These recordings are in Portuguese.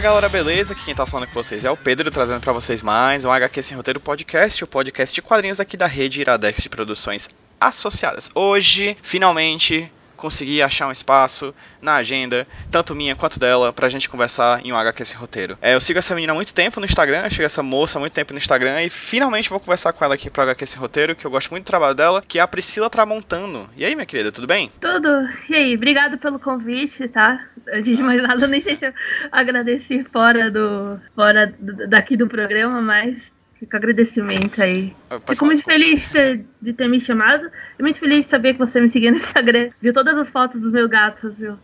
Galera, beleza? Aqui quem tá falando com vocês é o Pedro, trazendo para vocês mais um HQ Sem Roteiro Podcast, o podcast de quadrinhos aqui da rede Iradex de Produções Associadas. Hoje, finalmente, consegui achar um espaço na agenda, tanto minha quanto dela, pra gente conversar em um HQ Sem Roteiro. É, eu sigo essa menina há muito tempo no Instagram, eu sigo essa moça há muito tempo no Instagram e finalmente vou conversar com ela aqui pro HQ Sem Roteiro, que eu gosto muito do trabalho dela, que é a Priscila Tramontano. E aí, minha querida, tudo bem? Tudo. E aí, obrigado pelo convite, tá? Antes de mais nada, eu nem sei se eu agradeci fora do fora daqui do programa, mas Fica agradecimento aí. Ah, Fico muito feliz de ter, de ter, me chamado. E muito feliz de saber que você me seguiu no Instagram. Viu todas as fotos dos meus gatos, viu?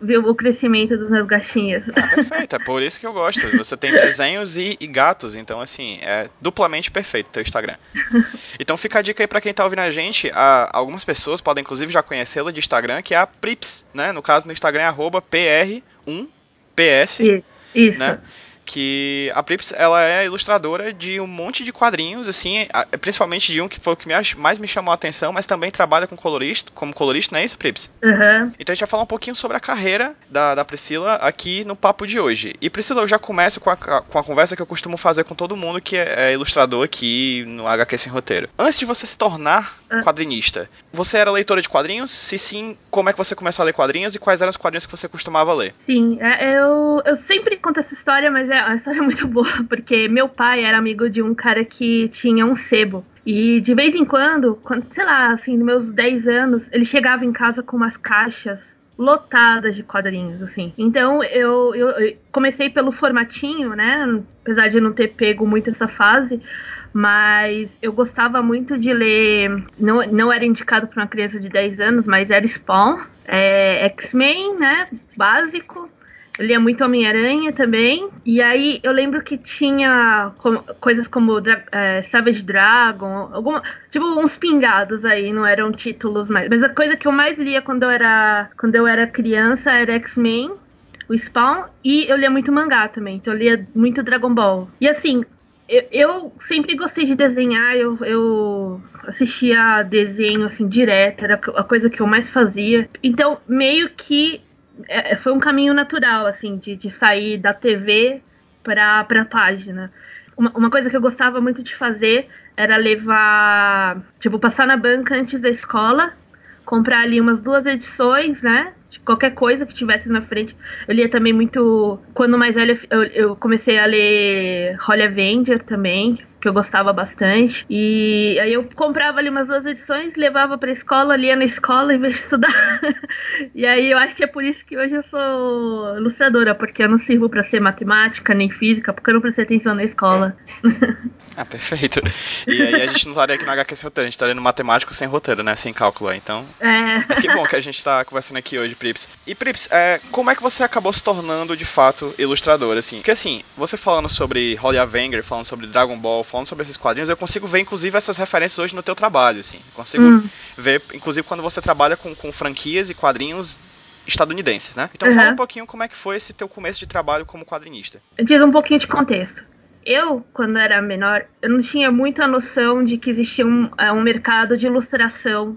Viu o crescimento dos meus gatinhos. Ah, perfeito, é por isso que eu gosto. Você tem desenhos e, e, gatos, então assim, é duplamente perfeito teu Instagram. Então fica a dica aí pra quem tá ouvindo a gente. A, algumas pessoas podem inclusive já conhecê-la de Instagram, que é a Prips, né? No caso no Instagram é arroba PR1PS. Isso. Né? Que a Prips ela é ilustradora de um monte de quadrinhos, assim, principalmente de um que foi o que mais me chamou a atenção, mas também trabalha com colorista, como colorista, não é isso, Prips? Uhum. Então a gente vai falar um pouquinho sobre a carreira da, da Priscila aqui no papo de hoje. E Priscila, eu já começo com a, com a conversa que eu costumo fazer com todo mundo que é, é ilustrador aqui no HQ Sem Roteiro. Antes de você se tornar uhum. quadrinista, você era leitora de quadrinhos? Se sim, como é que você começou a ler quadrinhos e quais eram os quadrinhos que você costumava ler? Sim, é, eu, eu sempre conto essa história, mas é é, a história é muito boa, porque meu pai era amigo de um cara que tinha um sebo. E de vez em quando, quando sei lá, assim, nos meus 10 anos, ele chegava em casa com umas caixas lotadas de quadrinhos, assim. Então eu, eu, eu, comecei pelo formatinho, né? Apesar de não ter pego muito essa fase, mas eu gostava muito de ler. Não, não era indicado para uma criança de 10 anos, mas era Spawn, é, X-Men, né? Básico. Eu lia muito Homem-Aranha também. E aí eu lembro que tinha coisas como é, Savage Dragon, alguma, tipo uns pingados aí, não eram títulos mais. Mas a coisa que eu mais lia quando eu era, quando eu era criança era X-Men, o Spawn, e eu lia muito mangá também. Então eu lia muito Dragon Ball. E assim, eu, eu, sempre gostei de desenhar, eu, eu assistia desenho assim direto, era a coisa que eu mais fazia. Então, meio que é, é, foi um caminho natural, assim, de, de sair da TV para a página. Uma, uma coisa que eu gostava muito de fazer era levar, tipo, passar na banca antes da escola, comprar ali umas duas edições, né? De qualquer coisa que tivesse na frente. Eu lia também muito. Quando mais velha, eu, eu comecei a ler Holly Avenger também, que eu gostava bastante. E aí eu comprava ali umas duas edições, levava pra escola, lia na escola em vez de estudar. e aí eu acho que é por isso que hoje eu sou ilustradora, porque eu não sirvo para ser matemática nem física, porque eu não prestei atenção na escola. ah, perfeito. E aí a gente não estaria aqui no HQ sem roteiro, a gente estaria no matemático sem roteiro, né? Sem cálculo, então. É. Mas que bom que a gente tá conversando aqui hoje, Prips. E Prips, é, como é que você acabou se tornando de fato ilustrador, assim? Porque assim, você falando sobre Holly Avenger, falando sobre Dragon Ball, falando sobre esses quadrinhos, eu consigo ver, inclusive, essas referências hoje no teu trabalho, assim. Consigo hum. ver, inclusive, quando você trabalha com, com franquias e quadrinhos estadunidenses, né? Então uhum. fala um pouquinho como é que foi esse teu começo de trabalho como quadrinista. Diz um pouquinho de contexto. Eu, quando era menor, eu não tinha muita noção de que existia um, é, um mercado de ilustração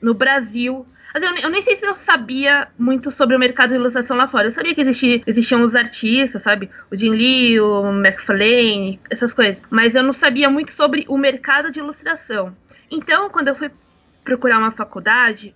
no Brasil mas eu, eu, nem sei se eu sabia muito sobre o mercado de ilustração lá fora. Eu sabia que existia, existiam os artistas, sabe? O Jim Lee, o McFarlane, essas coisas. Mas eu não sabia muito sobre o mercado de ilustração. Então, quando eu fui procurar uma faculdade,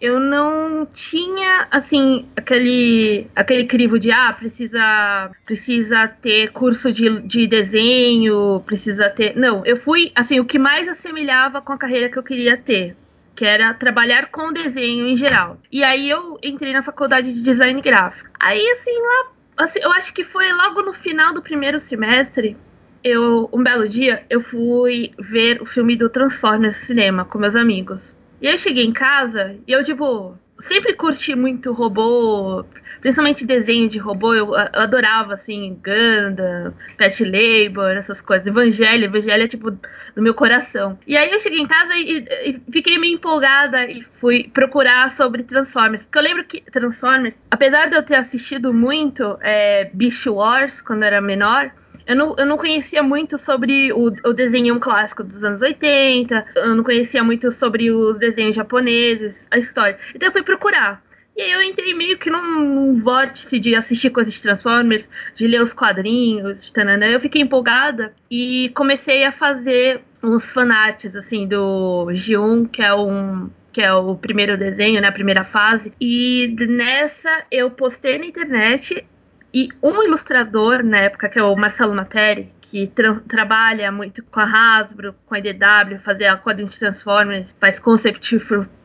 eu não tinha assim aquele aquele crivo de ah precisa precisa ter curso de, de desenho precisa ter não eu fui assim o que mais assemelhava com a carreira que eu queria ter que era trabalhar com desenho em geral. E aí eu entrei na faculdade de design gráfico. Aí assim lá, assim, eu acho que foi logo no final do primeiro semestre, eu um belo dia eu fui ver o filme do Transformers no cinema com meus amigos. E aí eu cheguei em casa e eu tipo sempre curti muito robô, principalmente desenho de robô, eu, eu adorava, assim, Ganda, Pet Labor, essas coisas. Evangelho, Evangelho é tipo do meu coração. E aí eu cheguei em casa e, e, fiquei meio empolgada e fui procurar sobre Transformers. Porque eu lembro que Transformers, apesar de eu ter assistido muito é, Beast Wars quando era menor, eu não, eu não conhecia muito sobre o, o desenho clássico dos anos 80, eu não conhecia muito sobre os desenhos japoneses, a história. Então eu fui procurar. E aí eu entrei meio que num, vórtice de assistir coisas de Transformers, de ler os quadrinhos, tanana. eu fiquei empolgada e comecei a fazer uns fanarts, assim, do G1, que é um que é o primeiro desenho, né, a primeira fase. E nessa eu postei na internet e um ilustrador na época, que é o Marcelo Materi, que tra trabalha muito com a Hasbro, com a IDW, fazer a quadrinho de Transformers, faz concept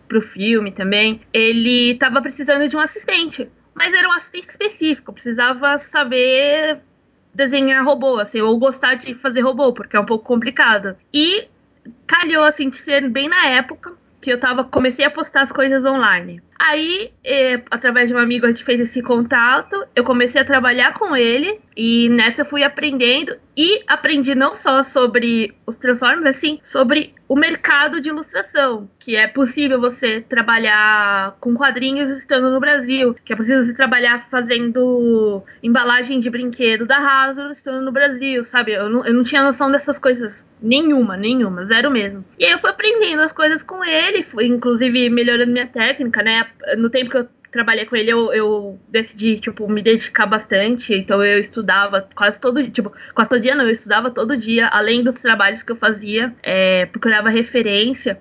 pro, filme também. Ele tava precisando de um assistente, mas era um assistente específico, precisava saber desenhar robô, assim, ou gostar de fazer robô, porque é um pouco complicado. E calhou, assim, de ser bem na época que eu tava, comecei a postar as coisas online. Aí, eh, através de um amigo, a gente fez esse contato. Eu comecei a trabalhar com ele. E nessa eu fui aprendendo. E aprendi não só sobre os Transformers, assim, sobre o mercado de ilustração. Que é possível você trabalhar com quadrinhos estando no Brasil. Que é possível você trabalhar fazendo embalagem de brinquedo da Hasbro estando no Brasil, sabe? Eu não, eu não tinha noção dessas coisas Nenhuma, nenhuma, zero mesmo. E aí eu fui aprendendo as coisas com ele, fui, inclusive melhorando minha técnica, né? No tempo que eu trabalhei com ele, eu, eu decidi, tipo, me dedicar bastante. Então eu estudava quase todo dia, tipo, quase todo dia não, eu estudava todo dia, além dos trabalhos que eu fazia, é, procurava referência.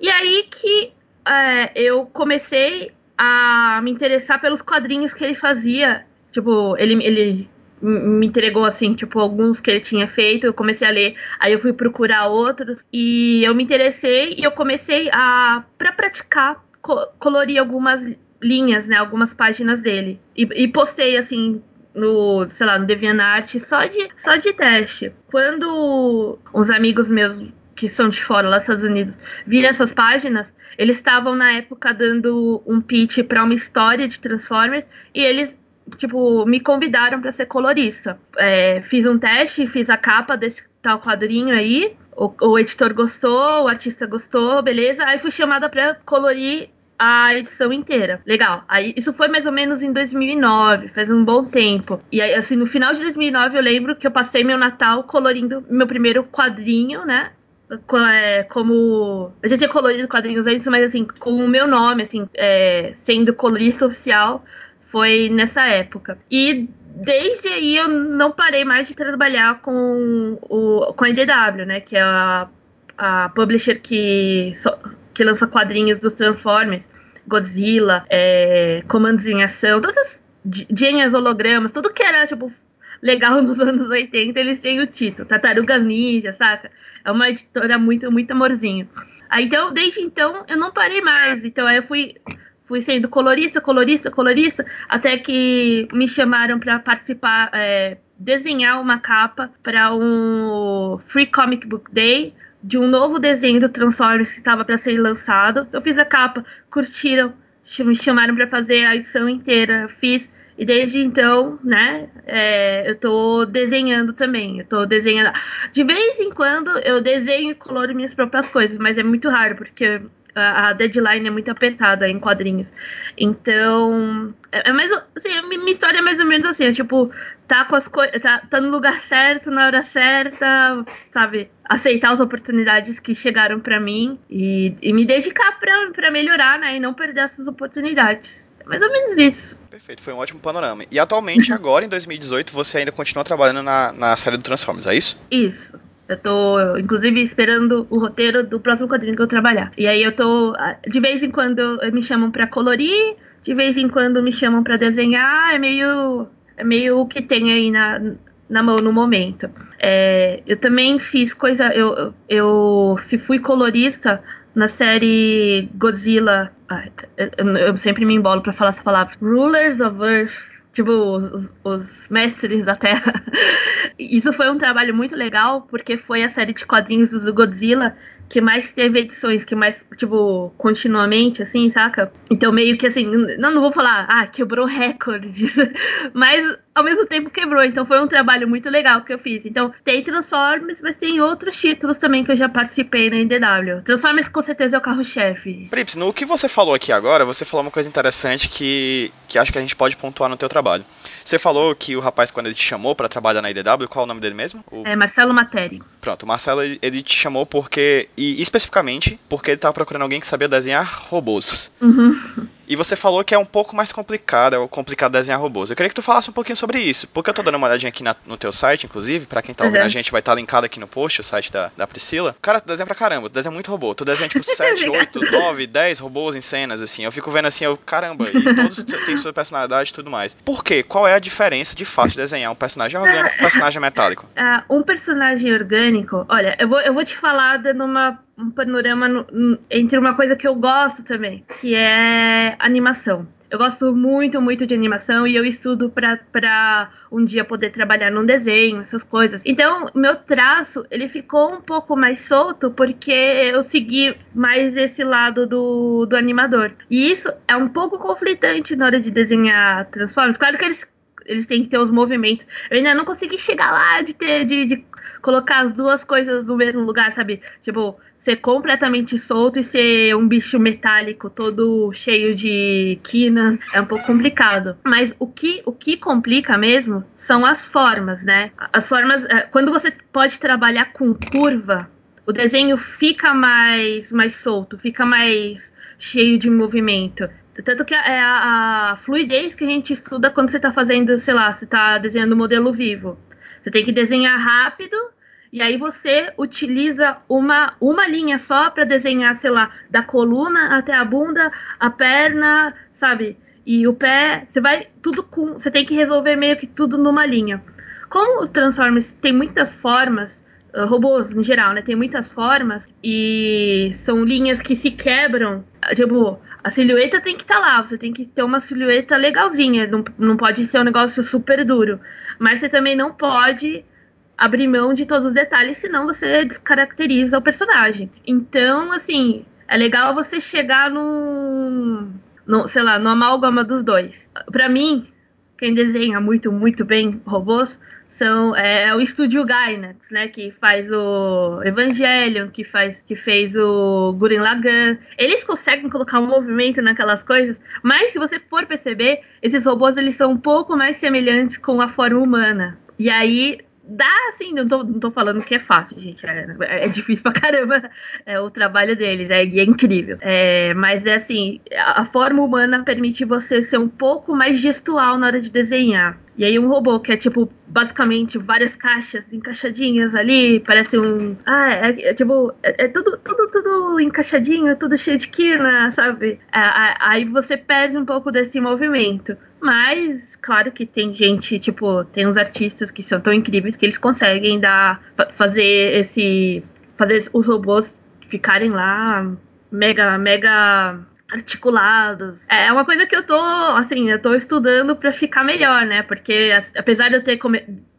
E aí que é, eu comecei a me interessar pelos quadrinhos que ele fazia. Tipo, ele, ele me entregou assim, tipo, alguns que ele tinha feito, eu comecei a ler, aí eu fui procurar outros e eu me interessei e eu comecei a para praticar co colorir algumas linhas, né, algumas páginas dele. E, e postei assim no, sei lá, no DeviantArt só de só de teste. Quando uns amigos meus que são de fora, lá dos Estados Unidos, viram essas páginas, eles estavam na época dando um pitch para uma história de Transformers e eles tipo, me convidaram para ser colorista. É, fiz um teste, fiz a capa desse tal quadrinho aí. O, o editor gostou, o artista gostou, beleza. Aí fui chamada para colorir a edição inteira. Legal. Aí isso foi mais ou menos em 2009, faz um bom tempo. E aí assim, no final de 2009 eu lembro que eu passei meu Natal colorindo meu primeiro quadrinho, né? É, como eu já tinha colorido quadrinhos antes, mas assim, com o meu nome, assim, é, sendo colorista oficial foi nessa época. E desde aí eu não parei mais de trabalhar com, o, com a IDW, né? Que é a, a publisher que, que lança quadrinhos dos Transformers. Godzilla, é, Comandos em Ação, todas as gênias hologramas, tudo que era, tipo, legal nos anos 80, eles têm o título. Tartarugas Ninja, saca? É uma editora muito, muito amorzinho. Aí, então, desde então, eu não parei mais. Então, aí eu fui fui sendo colorista, colorista, colorista, até que me chamaram para participar, é, desenhar uma capa para um Free Comic Book Day de um novo desenho do Transformers que estava para ser lançado. Eu fiz a capa, curtiram, me chamaram para fazer a edição inteira, fiz. E desde então, né, é, eu tô desenhando também. Eu tô desenhando. De vez em quando eu desenho e coloro minhas próprias coisas, mas é muito raro, porque a, deadline é muito apertada em quadrinhos. Então, é, é mais, assim, minha história é mais ou menos assim, é tipo, tá com as coisas, tá, tá no lugar certo, na hora certa, sabe? Aceitar as oportunidades que chegaram para mim e, e me dedicar para melhorar, né? E não perder essas oportunidades. É mais ou menos isso. Perfeito, foi um ótimo panorama. E atualmente, agora em 2018, você ainda continua trabalhando na, na série do Transformers, é isso? Isso. Eu tô, inclusive, esperando o roteiro do próximo quadrinho que eu trabalhar. E aí eu tô. De vez em quando me chamam para colorir, de vez em quando me chamam para desenhar. É meio. É meio o que tem aí na, na mão no momento. É, eu também fiz coisa. Eu, eu fui colorista na série Godzilla. Eu sempre me embolo para falar essa palavra. Rulers of Earth tipo, os, os, mestres da Terra. Isso foi um trabalho muito legal, porque foi a série de quadrinhos do Godzilla que mais teve edições, que mais, tipo, continuamente, assim, saca? Então, meio que assim, não, não vou falar, ah, quebrou recordes, mas ao mesmo tempo quebrou. Então, foi um trabalho muito legal que eu fiz. Então, tem Transformers, mas tem outros títulos também que eu já participei na NDW. Transformers, com certeza, é o carro-chefe. Prips, no que você falou aqui agora, você falou uma coisa interessante que, que acho que a gente pode pontuar no teu trabalho. Você falou que o rapaz, quando ele te chamou para trabalhar na IDW, qual é o nome dele mesmo? O... É Marcelo Materi. Pronto, o Marcelo, ele, ele te chamou porque e especificamente porque ele estava procurando alguém que sabia desenhar robôs. Uhum. E você falou que é um pouco mais complicado, é complicado desenhar robôs. Eu queria que tu falasse um pouquinho sobre isso, porque eu tô dando uma olhadinha aqui na, no teu site, inclusive, para quem tá ouvindo uhum. a gente vai estar tá linkado aqui no post, o site da, da Priscila. Cara, tu desenha pra caramba, tu desenha muito robô. Tu desenha tipo 7, 8, 9, 10 robôs em cenas, assim. Eu fico vendo assim, eu, caramba, e todos têm sua personalidade e tudo mais. Por quê? Qual é a diferença de fato de desenhar um personagem orgânico e um personagem metálico? Uh, um personagem orgânico, olha, eu vou, eu vou te falar dando uma um panorama no, entre uma coisa que eu gosto também, que é animação. Eu gosto muito, muito de animação e eu estudo para um dia poder trabalhar num desenho, essas coisas. Então, meu traço, ele ficou um pouco mais solto porque eu segui mais esse lado do, do animador. E isso é um pouco conflitante na hora de desenhar Transformers. Claro que eles eles têm que ter os movimentos. Eu ainda não consegui chegar lá de ter de, de colocar as duas coisas no mesmo lugar, sabe? Tipo, ser completamente solto e ser um bicho metálico todo cheio de quinas é um pouco complicado. Mas o que, o que complica mesmo são as formas, né? As formas, é, quando você pode trabalhar com curva, o desenho fica mais, mais solto, fica mais cheio de movimento. Tanto que é a, a, fluidez que a gente estuda quando você está fazendo, sei lá, você está desenhando um modelo vivo. Você tem que desenhar rápido e aí você utiliza uma, uma linha só para desenhar, sei lá, da coluna até a bunda, a perna, sabe? E o pé, você vai tudo com, você tem que resolver meio que tudo numa linha. Como os Transformers tem muitas formas, uh, robôs em geral, né? Tem muitas formas e são linhas que se quebram. Tipo, a silhueta tem que estar tá lá, você tem que ter uma silhueta legalzinha, não, não pode ser um negócio super duro. Mas você também não pode abrir mão de todos os detalhes, senão você descaracteriza o personagem. Então, assim, é legal você chegar num, no, sei lá, no amálgama dos dois. Para mim, quem desenha muito, muito bem robôs são é, é o estúdio Gainax, né, que faz o Evangelion, que faz que fez o Gurren Lagann. Eles conseguem colocar um movimento naquelas coisas, mas se você for perceber, esses robôs eles são um pouco mais semelhantes com a forma humana. E aí dá, assim, não tô, não tô falando que é fácil, gente. É, é difícil pra caramba é, o trabalho deles, é, é incrível. É, mas é assim, a, a forma humana permite você ser um pouco mais gestual na hora de desenhar. E aí um robô que é tipo basicamente várias caixas encaixadinhas ali, parece um, ah, é, é tipo é, é, tudo tudo tudo encaixadinho, tudo cheio de quina, sabe? É, aí você perde um pouco desse movimento. Mas claro que tem gente, tipo, tem uns artistas que são tão incríveis que eles conseguem dar fazer esse fazer os robôs ficarem lá mega mega articulados. É, é uma coisa que eu tô, assim, eu tô estudando para ficar melhor, né? Porque apesar de eu ter,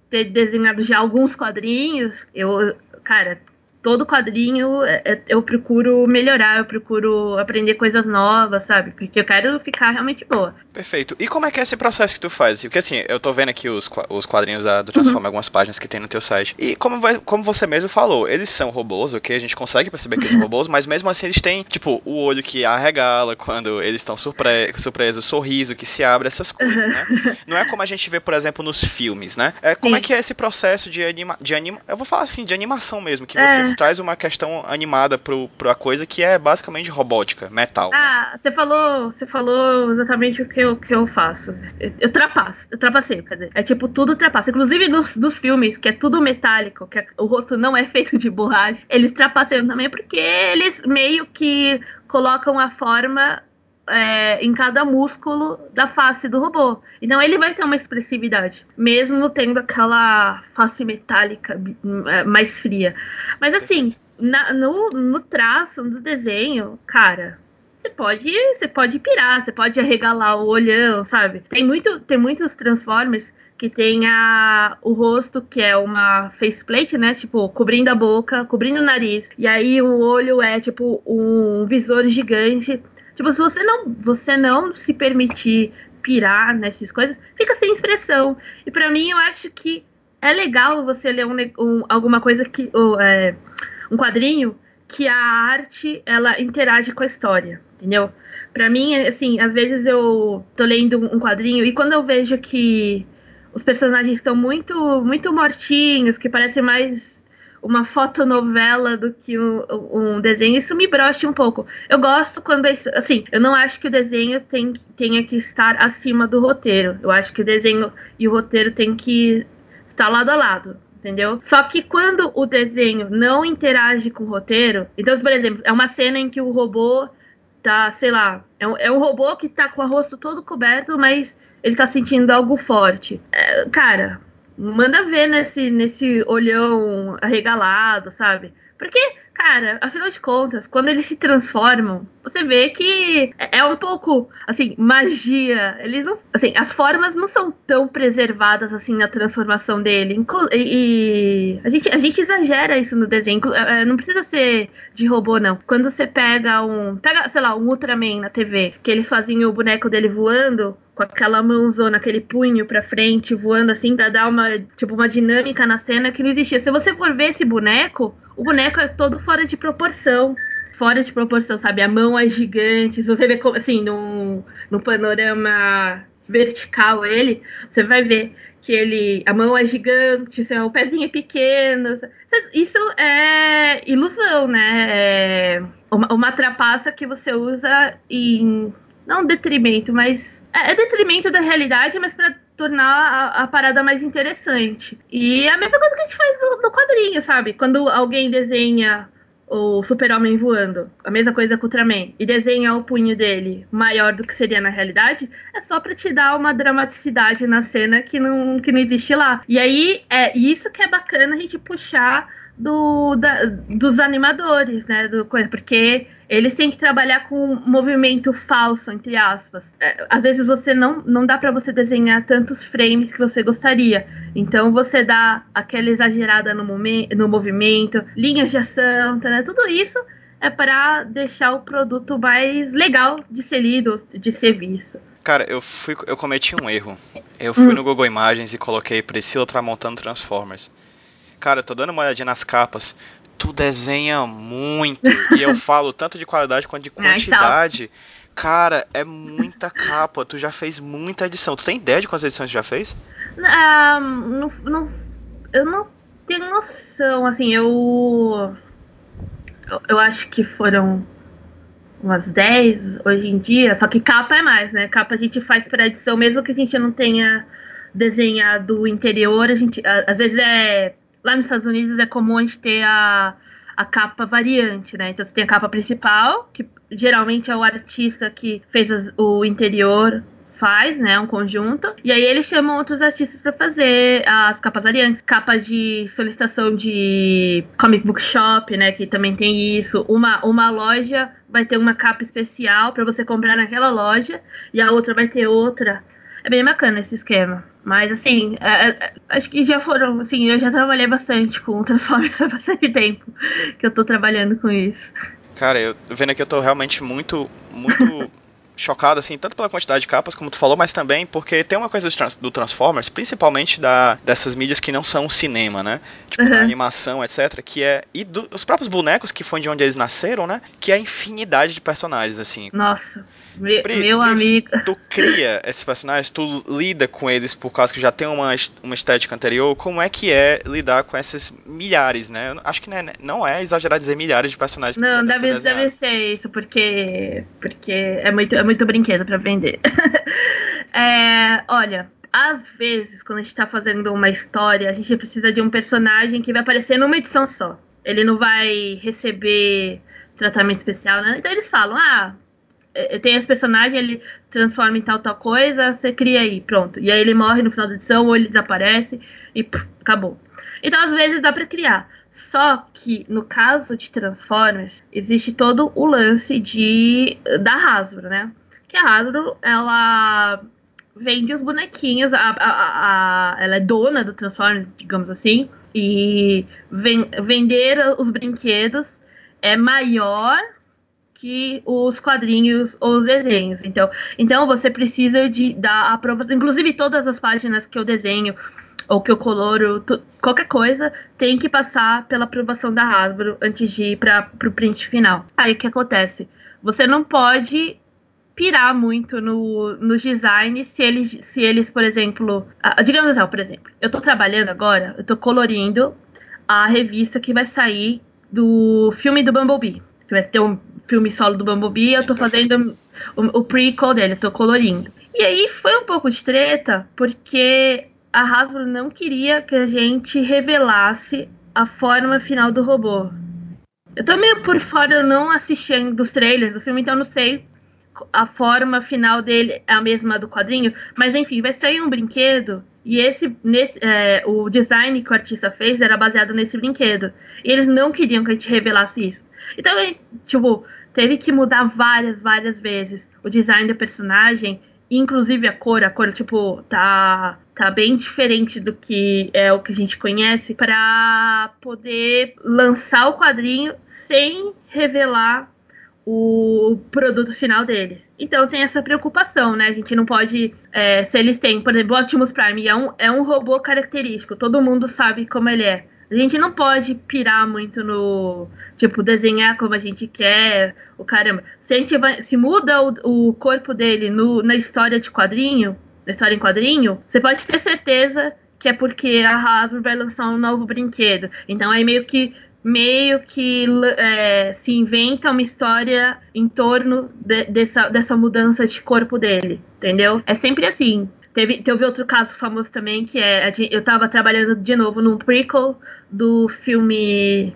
ter desenhado já alguns quadrinhos, eu, cara, todo quadrinho é, é, eu procuro melhorar, eu procuro aprender coisas novas, sabe? Porque eu quero ficar realmente boa. Perfeito. E como é que é esse processo que tu faz? Porque assim, eu tô vendo aqui os, os quadrinhos da, do Transform, uhum. algumas páginas que tem no teu site. E como, vai, como você mesmo falou, eles são robôs, ok? A gente consegue perceber que são robôs, mas mesmo assim eles têm, tipo, o olho que arregala quando eles estão surpre surpresos, o sorriso que se abre, essas coisas, né? Não é como a gente vê, por exemplo, nos filmes, né? É, como Sim. é que é esse processo de anima, de anima... Eu vou falar assim, de animação mesmo, que você é traz uma questão animada pro, pra coisa que é basicamente robótica, metal. Né? Ah, né? você falou, você falou exatamente o que eu, que eu faço. Eu, eu trapaço, eu trapacei, quer dizer, é tipo tudo trapaça. Inclusive nos, nos filmes, que é tudo metálico, que é, o rosto não é feito de borracha, eles trapaceiam também porque eles meio que colocam a forma é, em cada músculo da face do robô. Então ele vai ter uma expressividade, mesmo tendo aquela face metálica é, mais fria. Mas assim, na, no, no traço, no desenho, cara, você pode, você pode pirar, você pode arregalar o olhão, sabe? Tem muito, tem muitos Transformers que tem a, o rosto, que é uma faceplate, né? Tipo, cobrindo a boca, cobrindo o nariz. E aí o olho é tipo um visor gigante. Tipo, se você não, você não se permitir pirar nessas coisas, fica sem expressão. E para mim, eu acho que é legal você ler um, um, alguma coisa que. Ou, é, um quadrinho que a arte ela interage com a história, entendeu? Para mim, assim, às vezes eu tô lendo um quadrinho e quando eu vejo que os personagens estão muito muito mortinhos, que parecem mais uma fotonovela do que um, um, desenho, isso me brocha um pouco. Eu gosto quando, assim, eu não acho que o desenho tem, tenha que estar acima do roteiro. Eu acho que o desenho e o roteiro tem que estar lado a lado. Entendeu? Só que quando o desenho não interage com o roteiro, então, por exemplo, é uma cena em que o robô tá, sei lá, é um, é um robô que tá com o rosto todo coberto, mas ele tá sentindo algo forte. É, cara, manda ver nesse, nesse olhão arregalado, sabe? Porque, cara, afinal de contas, quando eles se transformam, você vê que é, é um pouco, assim, magia. Eles não. Assim, as formas não são tão preservadas, assim, na transformação dele. E, e a, gente, a gente exagera isso no desenho. É, é, não precisa ser de robô, não. Quando você pega um. Pega, sei lá, um Ultraman na TV, que eles faziam o boneco dele voando com aquela mãozona, aquele punho pra frente, voando assim, pra dar uma, tipo, uma dinâmica na cena que não existia. Se você for ver esse boneco, o boneco é todo fora de proporção. Fora de proporção, sabe? A mão é gigante. Se você vê, assim, num, num panorama vertical ele, você vai ver que ele a mão é gigante, o pezinho é pequeno. Isso é ilusão, né? É uma, uma trapaça que você usa em não detrimento, mas é, é detrimento da realidade, mas para tornar a, a, parada mais interessante. E é a mesma coisa que a gente faz no, no quadrinho, sabe? Quando alguém desenha o super-homem voando, a mesma coisa com o Ultraman, e desenha o punho dele maior do que seria na realidade, é só pra te dar uma dramaticidade na cena que não, que não existe lá. E aí, é isso que é bacana a gente puxar do, da, dos animadores, né? Do, porque eles têm que trabalhar com um movimento falso, entre aspas. É, às vezes você não, não dá para você desenhar tantos frames que você gostaria. Então você dá aquela exagerada no, momen no movimento, linhas de ação, tá, né? tudo isso é para deixar o produto mais legal de ser lido, de ser visto. Cara, eu fui, eu cometi um erro. Eu fui hum. no Google Imagens e coloquei Priscila Tramontando Transformers. Cara, eu tô dando uma olhadinha nas capas tu desenha muito. e eu falo tanto de qualidade quanto de então. quantidade. Cara, é muita capa. Tu já fez muita edição. Tu tem ideia de quantas edições tu já fez? Ah, não, não, eu não tenho noção. Assim, eu. Eu acho que foram umas 10 hoje em dia. Só que capa é mais, né? Capa a gente faz para edição, mesmo que a gente não tenha desenhado o interior. A gente, às vezes é lá nos Estados Unidos é comum a gente ter a, a capa variante, né? Então você tem a capa principal, que geralmente é o artista que fez as, o interior faz, né, um conjunto. E aí eles chamam outros artistas para fazer as capas variantes, capas de solicitação de comic book shop, né, que também tem isso. Uma uma loja vai ter uma capa especial para você comprar naquela loja e a outra vai ter outra é bem bacana esse esquema. Mas, assim, é, é, acho que já foram. Assim, eu já trabalhei bastante com Transformers há bastante tempo que eu tô trabalhando com isso. Cara, eu vendo aqui, eu tô realmente muito, muito chocado, assim, tanto pela quantidade de capas, como tu falou, mas também porque tem uma coisa do, trans, do Transformers, principalmente da, dessas mídias que não são cinema, né? Tipo, uhum. animação, etc., que é. E do, os próprios bonecos, que foi de onde eles nasceram, né? Que é a infinidade de personagens, assim. Nossa. Me, Pri, meu amigo. Tu cria esses personagens, tu lida com eles por causa que já tem uma, uma estética anterior. Como é que é lidar com esses milhares, né? acho que não é, não é exagerar dizer milhares de personagens. Não, deve, deve ser isso, porque, porque é, muito, é muito brinquedo para vender. é, olha, às vezes, quando a gente tá fazendo uma história, a gente precisa de um personagem que vai aparecer numa edição só. Ele não vai receber tratamento especial, né? Então eles falam, ah tem esse personagem, ele transforma em tal, tal coisa, você cria aí, pronto. E aí ele morre no final da edição, ou ele desaparece e pff, acabou. Então, às vezes, dá pra criar. Só que, no caso de Transformers, existe todo o lance de da Hasbro, né? Que a Hasbro, ela vende os bonequinhos, a, a, a, ela é dona do Transformers, digamos assim, e ven, vender os brinquedos é maior que os quadrinhos ou os desenhos. Então, então você precisa de dar aprovação. Inclusive, todas as páginas que eu desenho ou que eu coloro, qualquer coisa, tem que passar pela aprovação da Hasbro antes de ir para o print final. Aí o que acontece? Você não pode pirar muito no, no design se eles, se eles, por exemplo, digamos assim, por exemplo, eu estou trabalhando agora, eu estou colorindo a revista que vai sair do filme do Bumblebee. Vai ter um filme solo do Bumblebee, eu tô fazendo o, o prequel dele, eu tô colorindo. E aí foi um pouco de treta, porque a Hasbro não queria que a gente revelasse a forma final do robô. Eu tô meio por fora, eu não assisti dos trailers do filme, então eu não sei a forma final dele é a mesma do quadrinho, mas enfim, vai sair um brinquedo e esse, nesse, é, o design que o artista fez era baseado nesse brinquedo. E eles não queriam que a gente revelasse isso. Então, tipo, teve que mudar várias, várias vezes o design do personagem, inclusive a cor. A cor, tipo, tá, tá bem diferente do que é o que a gente conhece, para poder lançar o quadrinho sem revelar o produto final deles. Então tem essa preocupação, né? A gente não pode. É, se eles têm, por exemplo, o Optimus Prime é um, é um robô característico, todo mundo sabe como ele é. A gente não pode pirar muito no. Tipo, desenhar como a gente quer, o caramba. Se a gente vai, se muda o, o corpo dele no, na história de quadrinho, na história em quadrinho, você pode ter certeza que é porque a Hasbro vai lançar um novo brinquedo. Então aí meio que meio que é, se inventa uma história em torno de, dessa, dessa mudança de corpo dele, entendeu? É sempre assim. Teve, teve outro caso famoso também, que é. Eu tava trabalhando de novo num prequel do filme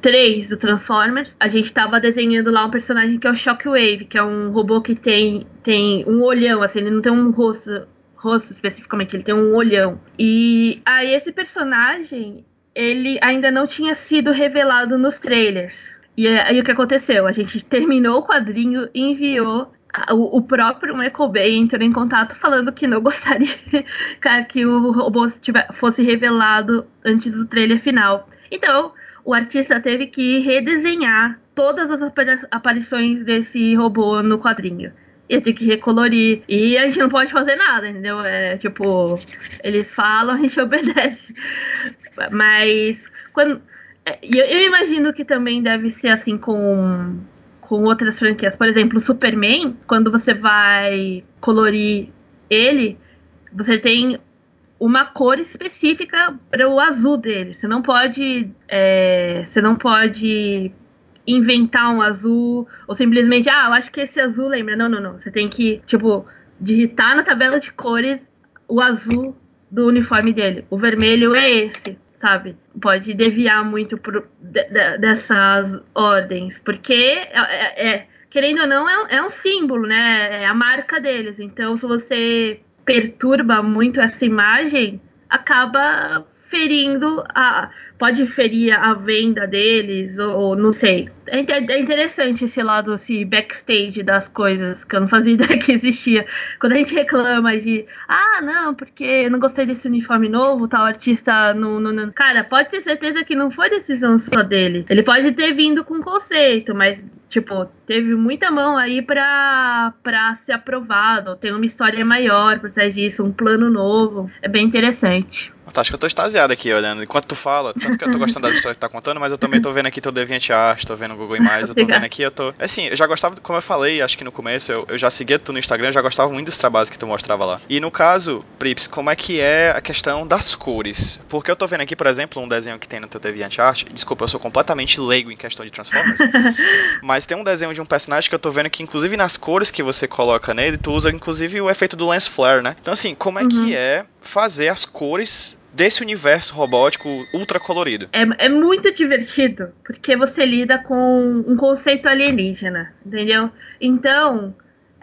3 do Transformers. A gente tava desenhando lá um personagem que é o Shockwave, que é um robô que tem, tem um olhão, assim, ele não tem um rosto, rosto especificamente, ele tem um olhão. E aí esse personagem, ele ainda não tinha sido revelado nos trailers. E aí o que aconteceu? A gente terminou o quadrinho enviou. O, próprio Michael Bay entrou em contato falando que não gostaria que o robô fosse revelado antes do trailer final. Então, o artista teve que redesenhar todas as aparições desse robô no quadrinho ia ter que recolorir. E a gente não pode fazer nada, entendeu? É tipo, eles falam, a gente obedece. Mas quando. É, eu, eu imagino que também deve ser assim com, com outras franquias. Por exemplo, Superman, quando você vai colorir ele, você tem uma cor específica para o azul dele. Você não pode. É, você não pode inventar um azul, ou simplesmente, ah, eu acho que esse azul lembra. Não, não, não. Você tem que, tipo, digitar na tabela de cores o azul do uniforme dele. O vermelho é esse, sabe? Pode desviar muito por, de, de, dessas ordens, porque é, é, é, querendo ou não, é, é um símbolo, né? É a marca deles. Então, se você perturba muito essa imagem, acaba ferindo a. Pode ferir a venda deles, ou, ou não sei. É, é, interessante esse lado, esse backstage das coisas, que eu não fazia ideia que existia. Quando a gente reclama de, ah, não, porque eu não gostei desse uniforme novo, tal artista não. Cara, pode ter certeza que não foi decisão só dele. Ele pode ter vindo com conceito, mas Tipo, teve muita mão aí pra, pra ser aprovado. Tem uma história maior por trás disso, um plano novo. É bem interessante. Fantástico, eu tô extasiado aqui olhando. Enquanto tu fala, tanto que eu tô gostando da história que tu tá contando, mas eu também tô vendo aqui teu DeviantArt, tô vendo o Google Imagens, eu tô vendo aqui, eu tô... Assim, eu já gostava, como eu falei, acho que no começo, eu, eu já seguia tu no Instagram, eu já gostava muito dos trabalhos que tu mostrava lá. E no caso, Prips, como é que é a questão das cores? Porque eu tô vendo aqui, por exemplo, um desenho que tem no teu DeviantArt, desculpa, eu sou completamente leigo em questão de Transformers, mas tem um desenho de um personagem que eu tô vendo que, inclusive, nas cores que você coloca nele, tu usa, inclusive, o efeito do lens flare, né? Então, assim, como é uhum. que é fazer as cores desse universo robótico ultra colorido. É, é muito divertido, porque você lida com um conceito alienígena, entendeu? Então,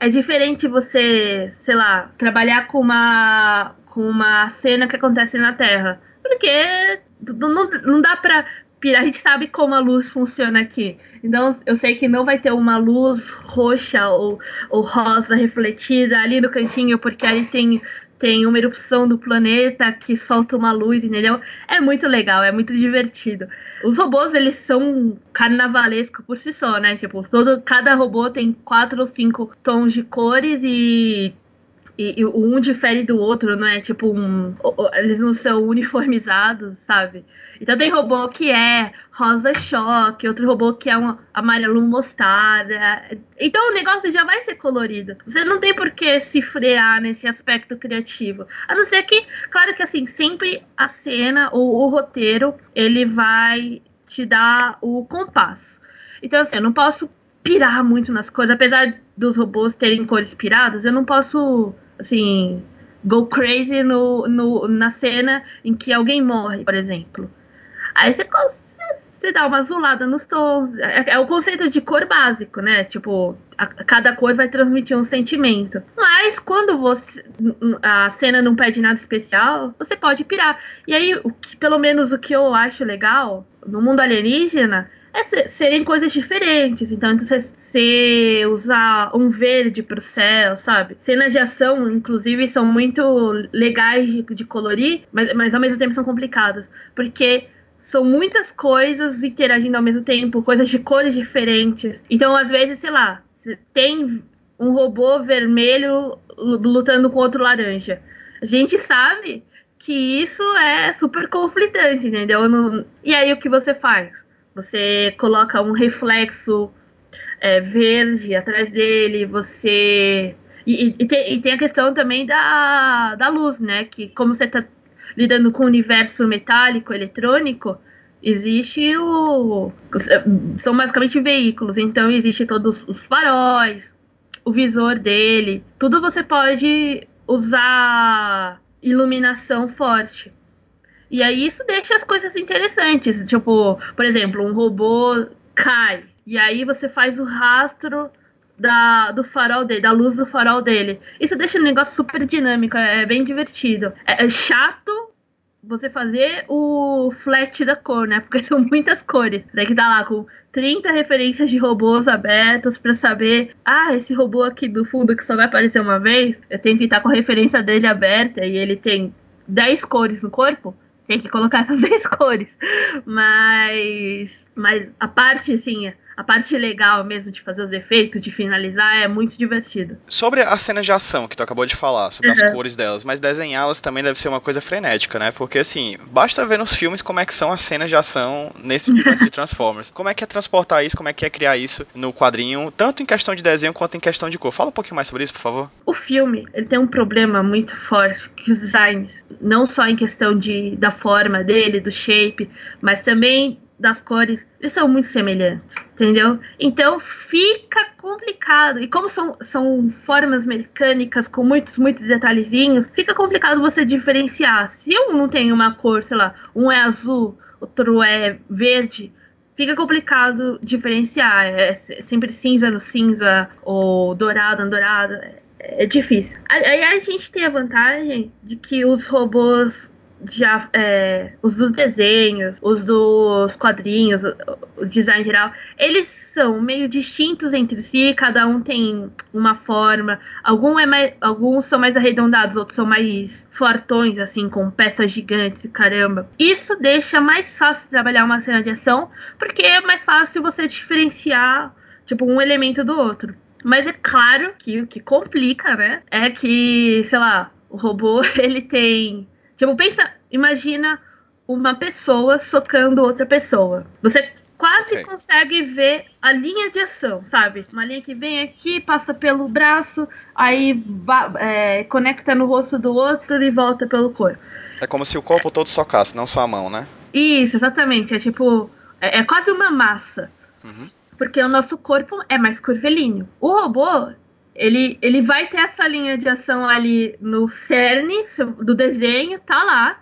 é diferente você, sei lá, trabalhar com uma, com uma cena que acontece na Terra. Porque não, não dá pra pirar. A gente sabe como a luz funciona aqui. Então, eu sei que não vai ter uma luz roxa ou, ou rosa refletida ali no cantinho, porque ali tem tem uma erupção do planeta que solta uma luz, entendeu? É muito legal, é muito divertido. Os robôs, eles são carnavalescos por si só, né? Tipo, todo, cada robô tem quatro ou cinco tons de cores e e, e um difere do outro, não é tipo um. Eles não são uniformizados, sabe? Então tem robô que é rosa choque, outro robô que é um amarelo mostarda. Então o negócio já vai ser colorido. Você não tem por que se frear nesse aspecto criativo. A não ser que, claro que assim, sempre a cena ou o roteiro, ele vai te dar o compasso. Então assim, eu não posso pirar muito nas coisas, apesar dos robôs terem cores piradas, eu não posso, assim, go crazy no, no, na cena em que alguém morre, por exemplo. Aí você, você dá uma azulada nos tons. É, é, o conceito de cor básico, né? Tipo, a, cada cor vai transmitir um sentimento. Mas quando você a cena não pede nada especial, você pode pirar. E aí, o que, pelo menos o que eu acho legal no mundo alienígena é ser, serem coisas diferentes. Então, você, você usar um verde pro céu, sabe? Cenas de ação, inclusive, são muito legais de, de colorir, mas, mas ao mesmo tempo são complicadas. Porque são muitas coisas interagindo ao mesmo tempo, coisas de cores diferentes. Então, às vezes, sei lá, tem um robô vermelho lutando com outro laranja. A gente sabe que isso é super conflitante, entendeu? E aí o que você faz? Você coloca um reflexo é, verde atrás dele, você. E, e, tem, e, tem, a questão também da, da luz, né? Que como você está lidando com o universo metálico, eletrônico, existe o. São basicamente veículos, então existe todos os faróis, o visor dele. Tudo você pode usar iluminação forte. E aí isso deixa as coisas interessantes. Tipo, por exemplo, um robô cai. E aí você faz o rastro da, do farol dele, da luz do farol dele. Isso deixa o negócio super dinâmico, é, é bem divertido. É, é, chato você fazer o flat da cor, né? Porque são muitas cores. Daí que dá lá com 30 referências de robôs abertos para saber, ah, esse robô aqui do fundo que só vai aparecer uma vez, eu tenho que estar com a referência dele aberta e ele tem 10 cores no corpo tem que colocar essas 10 cores. Mas, mas a parte, assim, a parte legal mesmo de fazer os efeitos, de finalizar, é muito divertido. Sobre as cenas de ação que tu acabou de falar, sobre uhum. as cores delas, mas desenhá-las também deve ser uma coisa frenética, né? Porque assim, basta ver nos filmes como é que são as cenas de ação nesse universo de Transformers. Como é que é transportar isso, como é que é criar isso no quadrinho, tanto em questão de desenho quanto em questão de cor. Fala um pouquinho mais sobre isso, por favor. O filme, ele tem um problema muito forte que os designs, não só em questão de da forma dele, do shape, mas também das cores, eles são muito semelhantes, entendeu? Então fica complicado. E como são, são formas mecânicas com muitos, muitos detalhezinhos, fica complicado você diferenciar. Se um não tem uma cor, sei lá, um é azul, outro é verde, fica complicado diferenciar. É sempre cinza no cinza ou dourado no dourado. É, é difícil. Aí a gente tem a vantagem de que os robôs já é, os dos desenhos, os dos quadrinhos, o design geral, eles são meio distintos entre si, cada um tem uma forma. Algum é mais, alguns são mais arredondados, outros são mais fortões, assim, com peças gigantes, caramba. Isso deixa mais fácil trabalhar uma cena de ação, porque é mais fácil você diferenciar, tipo, um elemento do outro. Mas é claro que o que complica, né, é que, sei lá, o robô, ele tem Tipo, pensa, imagina uma pessoa socando outra pessoa. Você quase okay. consegue ver a linha de ação, sabe? Uma linha que vem aqui, passa pelo braço, aí é, conecta no rosto do outro e volta pelo corpo. É como se o corpo todo socasse, não só a mão, né? Isso, exatamente. É tipo. É, é quase uma massa. Uhum. Porque o nosso corpo é mais curvilíneo. O robô, ele, ele vai ter essa linha de ação ali no cerne do desenho, tá lá.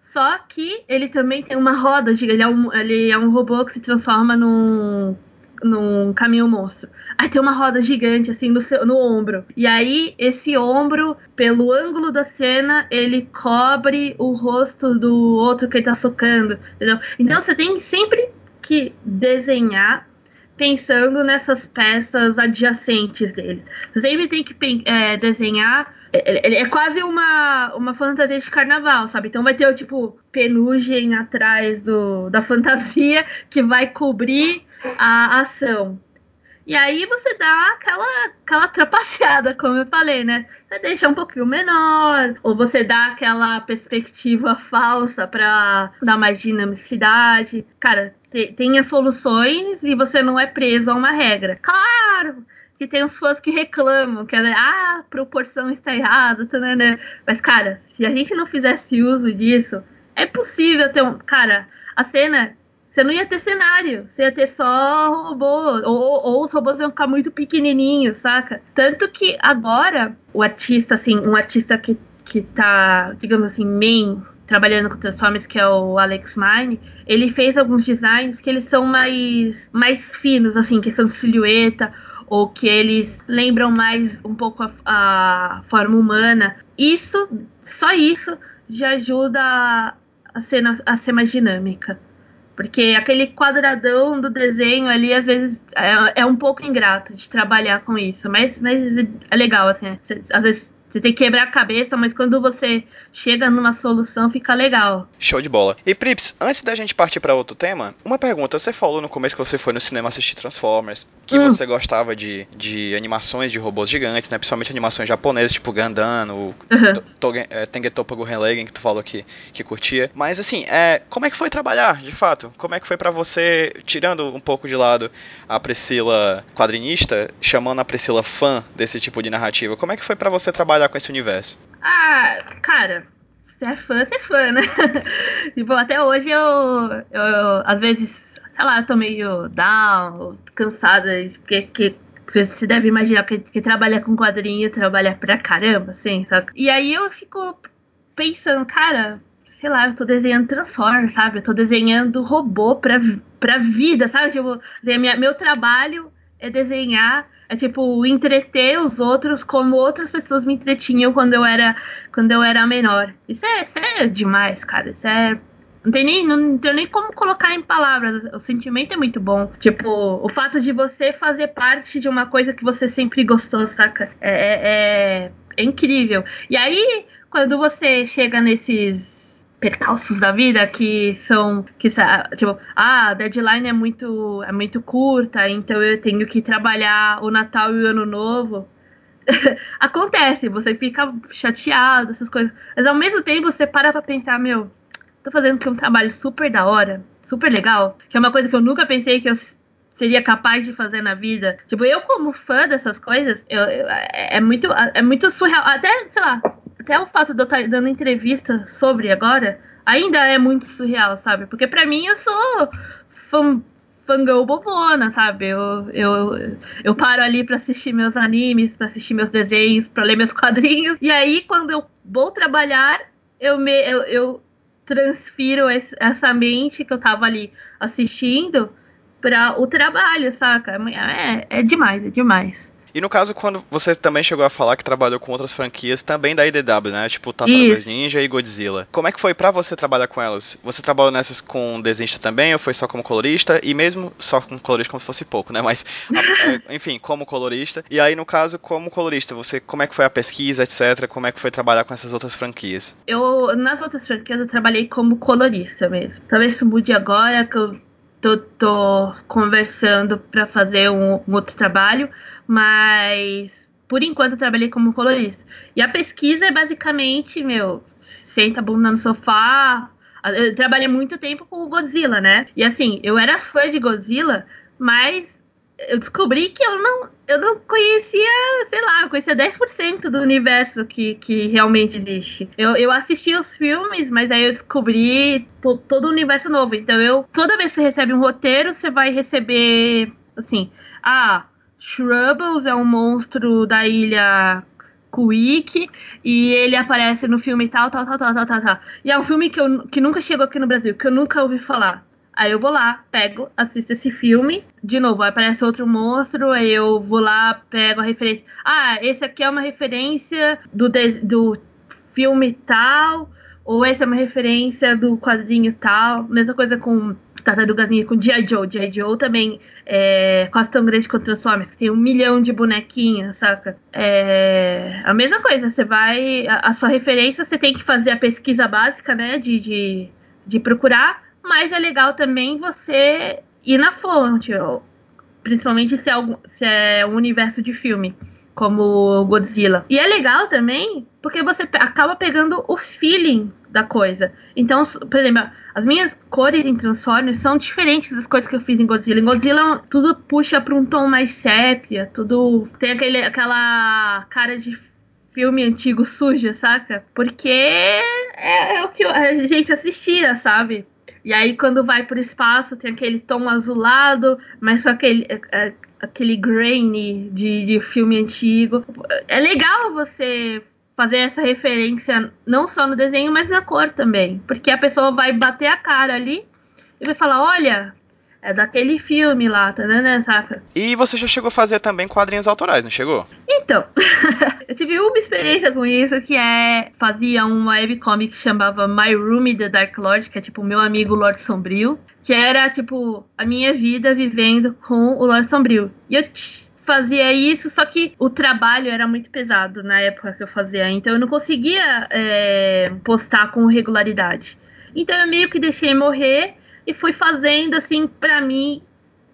Só que ele também tem uma roda, ele é um, ele é um robô que se transforma num, num caminhão monstro. Aí tem uma roda gigante assim no, seu, no ombro. E aí esse ombro, pelo ângulo da cena, ele cobre o rosto do outro que ele tá socando. Entendeu? Então você tem sempre que desenhar pensando nessas peças adjacentes dele. Você sempre tem que é, desenhar. É, é, é, quase uma, uma fantasia de carnaval, sabe? Então vai ter o tipo penugem atrás do, da fantasia que vai cobrir a ação. E aí você dá aquela, aquela trapaceada, como eu falei, né? Você deixa um pouquinho menor, ou você dá aquela perspectiva falsa para dar mais dinamicidade. Cara, as soluções e você não é preso a uma regra. Claro! que tem os fãs que reclamam, que é, ah, a proporção está errada, mas cara, se a gente não fizesse uso disso, é possível ter um, cara, a cena você não ia ter cenário, você ia ter só robô, ou, ou os robôs iam ficar muito pequenininhos, saca? Tanto que agora, o artista, assim, um artista que, que tá, digamos assim, main, trabalhando com Transformers, que é o Alex Mine, ele fez alguns designs que eles são mais, mais finos, assim, questão de silhueta, ou que eles lembram mais um pouco a, a forma humana. Isso, só isso, já ajuda a, cena a ser mais dinâmica. Porque aquele quadradão do desenho ali, às vezes, é, é um pouco ingrato de trabalhar com isso. Mas, mas é legal, assim. Às vezes você tem que quebrar a cabeça, mas quando você chega numa solução, fica legal. Show de bola. E Prips, antes da gente partir para outro tema, uma pergunta. Você falou no começo que você foi no cinema assistir Transformers, que hum. você gostava de, de animações de robôs gigantes, né? Principalmente animações japonesas, tipo Gundam, o uhum. é, Tengetopa Gurren que tu falou que, que curtia. Mas assim, é, como é que foi trabalhar, de fato? Como é que foi para você, tirando um pouco de lado a Priscila quadrinista, chamando a Priscila fã desse tipo de narrativa, como é que foi para você trabalhar trabalhar com esse universo? Ah, cara, você é fã, você é fã, né? tipo, até hoje eu, eu, às vezes, sei lá, eu tô meio down, cansada, porque que, você deve imaginar que, que trabalha com quadrinho, trabalha pra caramba, assim, sabe? E aí eu fico pensando, cara, sei lá, eu tô desenhando Transformers, sabe? Eu tô desenhando robô pra, pra vida, sabe? Tipo, minha, meu trabalho é desenhar é tipo entreter os outros como outras pessoas me entretinham quando eu era quando eu era menor. Isso é, isso é demais, cara. Isso é não tem nem não tem nem como colocar em palavras. O sentimento é muito bom. Tipo, o fato de você fazer parte de uma coisa que você sempre gostou, saca? É, é, é, é incrível. E aí, quando você chega nesses percalços da vida que são que tipo ah a deadline é muito é muito curta então eu tenho que trabalhar o Natal e o Ano Novo acontece você fica chateado essas coisas mas ao mesmo tempo você para para pensar meu tô fazendo aqui um trabalho super da hora super legal que é uma coisa que eu nunca pensei que eu seria capaz de fazer na vida. Tipo, eu como fã dessas coisas, eu, eu, é, é muito é muito surreal. Até, sei lá, até o fato de eu estar dando entrevista sobre agora, ainda é muito surreal, sabe? Porque para mim eu sou fangirl bobona, sabe? Eu, eu, eu paro ali para assistir meus animes, para assistir meus desenhos, para ler meus quadrinhos. E aí, quando eu vou trabalhar, eu, me, eu, eu transfiro esse, essa mente que eu tava ali assistindo para o trabalho, saca? É, é demais, é demais. E no caso, quando você também chegou a falar que trabalhou com outras franquias também da IDW, né? Tipo Tartarugas Ninja e Godzilla. Como é que foi para você trabalhar com elas? Você trabalhou nessas com desenhista também ou foi só como colorista? E mesmo só como colorista como se fosse pouco, né? Mas, enfim, como colorista. E aí, no caso, como colorista, você como é que foi a pesquisa, etc? Como é que foi trabalhar com essas outras franquias? Eu, nas outras franquias, eu trabalhei como colorista mesmo. Talvez isso mude agora que eu tô, tô conversando para fazer um, um outro trabalho mas por enquanto eu trabalhei como colorista. E a pesquisa é basicamente, meu, senta a bunda no sofá. Eu trabalhei muito tempo com o Godzilla, né? E assim, eu era fã de Godzilla, mas eu descobri que eu não, eu não conhecia, sei lá, eu conhecia 10% do universo que, que realmente existe. Eu, eu assisti os filmes, mas aí eu descobri to, todo o universo novo. Então eu, toda vez que você recebe um roteiro, você vai receber, assim, ah, Shrubbles é um monstro da ilha Quick e ele aparece no filme tal, tal, tal, tal, tal, tal, tal. E é um filme que, eu, que nunca chegou aqui no Brasil, que eu nunca ouvi falar. Aí eu vou lá, pego, assisto esse filme. De novo, aparece outro monstro, aí eu vou lá, pego a referência. Ah, esse aqui é uma referência do, do filme tal, ou essa é uma referência do quadrinho tal. Mesma coisa com Tartarugas Ninja, com G.I. Joe. G.I. Joe também é quase tão grande quanto Transformers, que tem um milhão de bonequinhos, saca? É a mesma coisa, você vai. A, a, sua referência, você tem que fazer a pesquisa básica, né? De, de, de procurar, mas é legal também você ir na fonte. principalmente se é, algum, se é um universo de filme, como Godzilla. E é legal também, porque você acaba pegando o feeling da coisa. Então, por exemplo, as minhas cores em Transformers são diferentes das coisas que eu fiz em Godzilla. Em Godzilla, tudo puxa para um tom mais sépia, tudo tem aquele, aquela cara de filme antigo suja, saca? Porque é, é o que a gente assistia, sabe? E aí, quando vai pro espaço, tem aquele tom azulado, mas só aquele, é, é, aquele grainy de, de filme antigo. É legal você fazer essa referência não só no desenho, mas na cor também. Porque a pessoa vai bater a cara ali e vai falar: olha, é daquele filme lá, tá né, saca? E você já chegou a fazer também quadrinhos autorais, não chegou? Então, eu tive uma experiência com isso que é. Fazia um webcomic que chamava My Room the Dark Lord, que é tipo meu amigo Lord Sombrio. Que era, tipo, a minha vida vivendo com o Lord Sombrio. E eu fazia isso, só que o trabalho era muito pesado na época que eu fazia, então eu não conseguia é, postar com regularidade. Então eu meio que deixei morrer e fui fazendo assim para mim,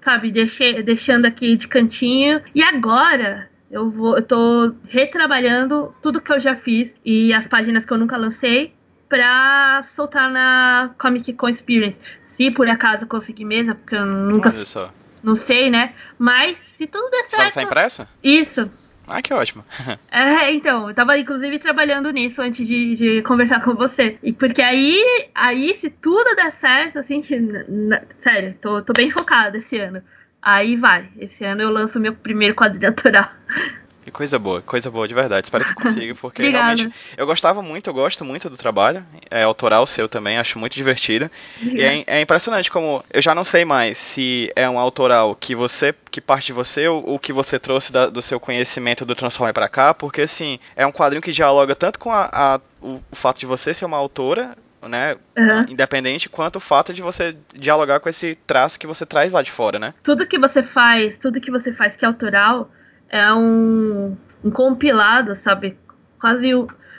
sabe, deixei, deixando aqui de cantinho. E agora eu vou, eu tô retrabalhando tudo que eu já fiz e as páginas que eu nunca lancei pra soltar na Comic Con Experience. Se por acaso conseguir mesmo, porque eu nunca não sei, né? Mas se tudo der certo. Vai lançar impressa? Isso. Ah, que ótimo. é, então, eu tava inclusive trabalhando nisso antes de, de conversar com você. E porque aí, aí, se tudo der certo, assim, que, na, sério, tô, tô bem focada esse ano. Aí vai. Esse ano eu lanço meu primeiro quadrinho. Que coisa boa, coisa boa de verdade. Espero que consiga, porque realmente eu gostava muito, eu gosto muito do trabalho. É autoral seu também, acho muito divertido. E é, é, impressionante como eu já não sei mais se é um autoral que você que parte de você ou o que você trouxe da, do seu conhecimento do Transformer para cá, porque assim, é um quadrinho que dialoga tanto com a, a o, o fato de você ser uma autora né, uhum. independente, quanto o fato de você dialogar com esse traço que você traz lá de fora, né? Tudo que você faz, tudo que você faz que é autoral, é um, um compilado, sabe? Quase,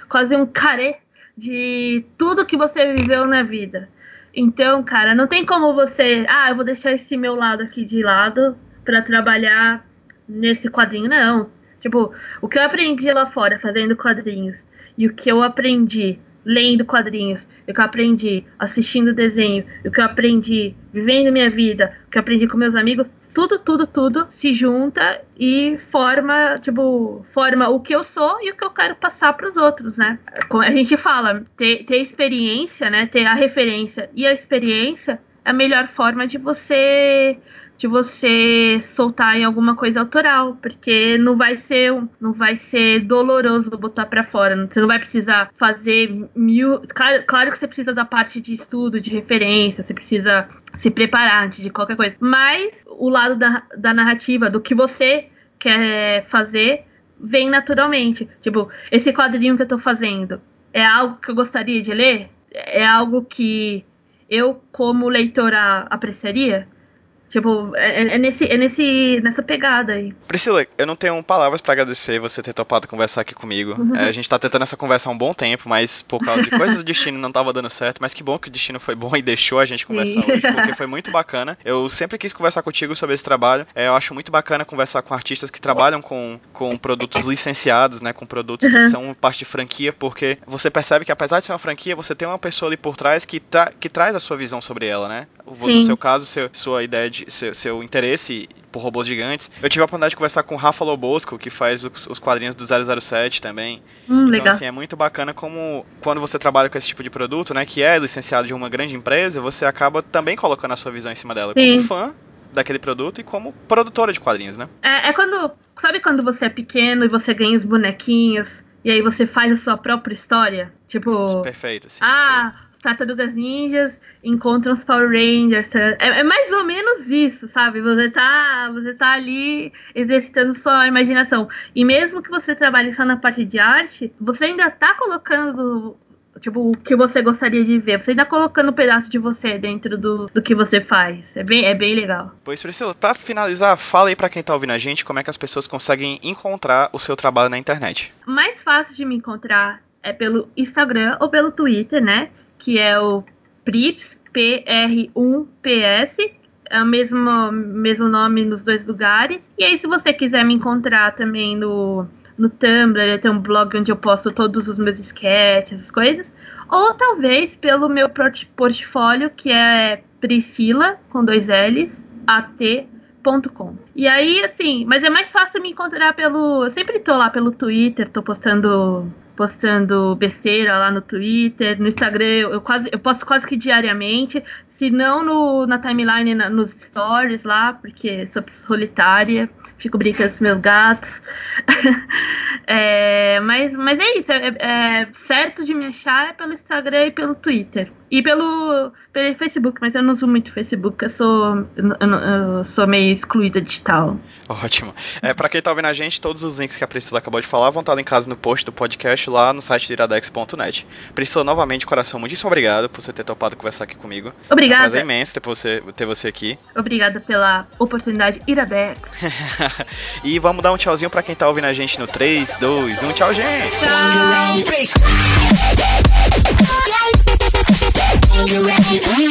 quase um carê de tudo que você viveu na vida. Então, cara, não tem como você, ah, eu vou deixar esse meu lado aqui de lado para trabalhar nesse quadrinho, não. Tipo, o que eu aprendi lá fora fazendo quadrinhos e o que eu aprendi lendo quadrinhos, o que eu aprendi assistindo desenho, o que eu aprendi vivendo minha vida, o que eu aprendi com meus amigos, tudo, tudo, tudo se junta e forma, tipo, forma o que eu sou e o que eu quero passar para os outros, né? A gente fala, ter, ter experiência, né? Ter a referência e a experiência é a melhor forma de você de você soltar em alguma coisa autoral, porque não vai ser não vai ser doloroso botar para fora. Você não vai precisar fazer mil. Claro, claro que você precisa da parte de estudo, de referência, você precisa se preparar antes de qualquer coisa. Mas o lado da, da narrativa, do que você quer fazer, vem naturalmente. Tipo, esse quadrinho que eu tô fazendo é algo que eu gostaria de ler? É algo que eu, como leitora, apreciaria? Tipo, é, é, nesse, é nesse, nessa pegada aí. Priscila, eu não tenho palavras para agradecer você ter topado conversar aqui comigo. Uhum. É, a gente tá tentando essa conversa há um bom tempo, mas por causa de coisas do destino não tava dando certo. Mas que bom que o destino foi bom e deixou a gente conversar Sim. hoje, porque foi muito bacana. Eu sempre quis conversar contigo sobre esse trabalho. É, eu acho muito bacana conversar com artistas que trabalham com, com produtos licenciados, né? Com produtos uhum. que são parte de franquia, porque você percebe que apesar de ser uma franquia, você tem uma pessoa ali por trás que, tra que traz a sua visão sobre ela, né? No seu caso, seu, sua ideia de. Seu, seu interesse por robôs gigantes. Eu tive a oportunidade de conversar com o Rafa Lobosco, que faz os, os quadrinhos do 007 também. Hum, então, legal. assim, é muito bacana como quando você trabalha com esse tipo de produto, né, que é licenciado de uma grande empresa, você acaba também colocando a sua visão em cima dela. Sim. Como fã daquele produto e como produtora de quadrinhos, né? É, é quando. Sabe quando você é pequeno e você ganha os bonequinhos e aí você faz a sua própria história? Tipo. Perfeito, sim. Ah, sim Tartarugas Ninjas encontram os Power Rangers. É, é, mais ou menos isso, sabe? Você tá, você tá ali exercitando sua imaginação. E mesmo que você trabalhe só na parte de arte, você ainda tá colocando tipo, o que você gostaria de ver. Você ainda tá colocando um pedaço de você dentro do, do que você faz. É bem, é bem legal. Pois, Priscila, pra finalizar, fala aí pra quem tá ouvindo a gente como é que as pessoas conseguem encontrar o seu trabalho na internet. Mais fácil de me encontrar é pelo Instagram ou pelo Twitter, né? Que é o PRIPS, P-R-1-P-S. é o mesmo, mesmo nome nos dois lugares. E aí, se você quiser me encontrar também no, no Tumblr, tenho um blog onde eu posto todos os meus sketches, essas coisas. Ou talvez pelo meu portfólio, que é Priscila, com dois L's, at.com. E aí, assim, mas é mais fácil me encontrar pelo. Eu sempre tô lá pelo Twitter, tô postando postando besteira lá no Twitter, no Instagram eu quase eu posto quase que diariamente, se não no, na timeline, na, nos stories lá, porque sou solitária, fico brincando com os meus gatos. é, mas, mas é isso, é, é, certo de me achar é pelo Instagram e pelo Twitter. E pelo, pelo Facebook, mas eu não uso muito Facebook, eu sou, eu, eu sou meio excluída digital. Ótimo. É, para quem tá ouvindo a gente, todos os links que a Priscila acabou de falar vão estar linkados no post do podcast lá no site de iradex.net. Priscila, novamente, coração, muitíssimo obrigado por você ter topado conversar aqui comigo. Obrigada. É um prazer imenso ter você, ter você aqui. Obrigada pela oportunidade, Iradex. e vamos dar um tchauzinho para quem tá ouvindo a gente no 3, 2, 1. Tchau, gente! I'm you ready?